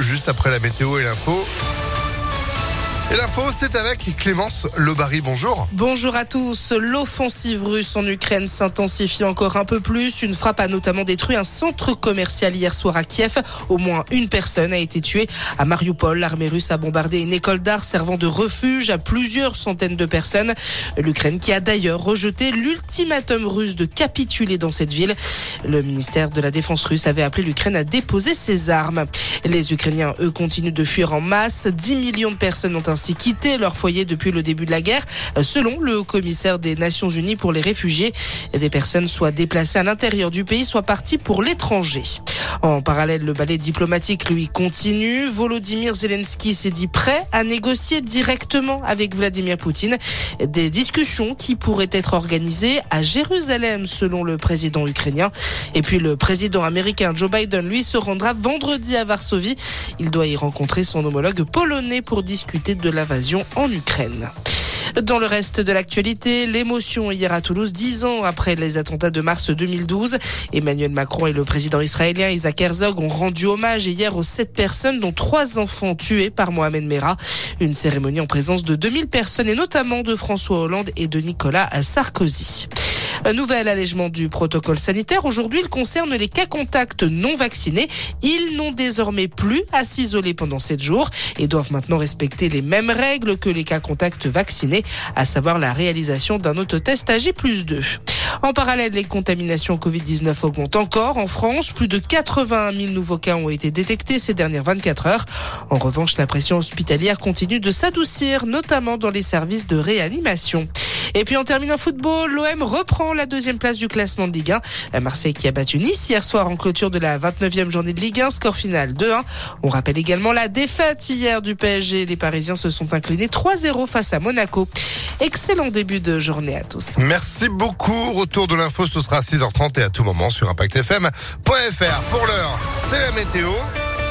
juste après la météo et l'info. Et l'info, c'est avec Clémence Lebary. Bonjour. Bonjour à tous. L'offensive russe en Ukraine s'intensifie encore un peu plus. Une frappe a notamment détruit un centre commercial hier soir à Kiev. Au moins une personne a été tuée. À Mariupol, l'armée russe a bombardé une école d'art servant de refuge à plusieurs centaines de personnes. L'Ukraine qui a d'ailleurs rejeté l'ultimatum russe de capituler dans cette ville. Le ministère de la Défense russe avait appelé l'Ukraine à déposer ses armes. Les Ukrainiens, eux, continuent de fuir en masse. 10 millions de personnes ont ainsi quitté leur foyer depuis le début de la guerre, selon le commissaire des Nations Unies pour les réfugiés. Des personnes soit déplacées à l'intérieur du pays, soit parties pour l'étranger. En parallèle, le ballet diplomatique, lui, continue. Volodymyr Zelensky s'est dit prêt à négocier directement avec Vladimir Poutine des discussions qui pourraient être organisées à Jérusalem, selon le président ukrainien. Et puis le président américain Joe Biden, lui, se rendra vendredi à Varsovie. Il doit y rencontrer son homologue polonais pour discuter de l'invasion en Ukraine. Dans le reste de l'actualité, l'émotion hier à Toulouse, dix ans après les attentats de mars 2012. Emmanuel Macron et le président israélien Isaac Herzog ont rendu hommage hier aux sept personnes, dont trois enfants tués par Mohamed Merah. Une cérémonie en présence de 2000 personnes et notamment de François Hollande et de Nicolas Sarkozy. Un nouvel allègement du protocole sanitaire. Aujourd'hui, il concerne les cas contacts non vaccinés. Ils n'ont désormais plus à s'isoler pendant 7 jours et doivent maintenant respecter les mêmes règles que les cas contacts vaccinés, à savoir la réalisation d'un autotest à plus 2. En parallèle, les contaminations Covid-19 augmentent encore en France. Plus de 81 000 nouveaux cas ont été détectés ces dernières 24 heures. En revanche, la pression hospitalière continue de s'adoucir, notamment dans les services de réanimation. Et puis on termine en football, l'OM reprend la deuxième place du classement de Ligue 1. Marseille qui a battu Nice hier soir en clôture de la 29e journée de Ligue 1, score final 2-1. On rappelle également la défaite hier du PSG. Les Parisiens se sont inclinés 3-0 face à Monaco. Excellent début de journée à tous. Merci beaucoup. Retour de l'info, ce sera à 6h30 et à tout moment sur ImpactFM.fr. Pour l'heure, c'est la météo.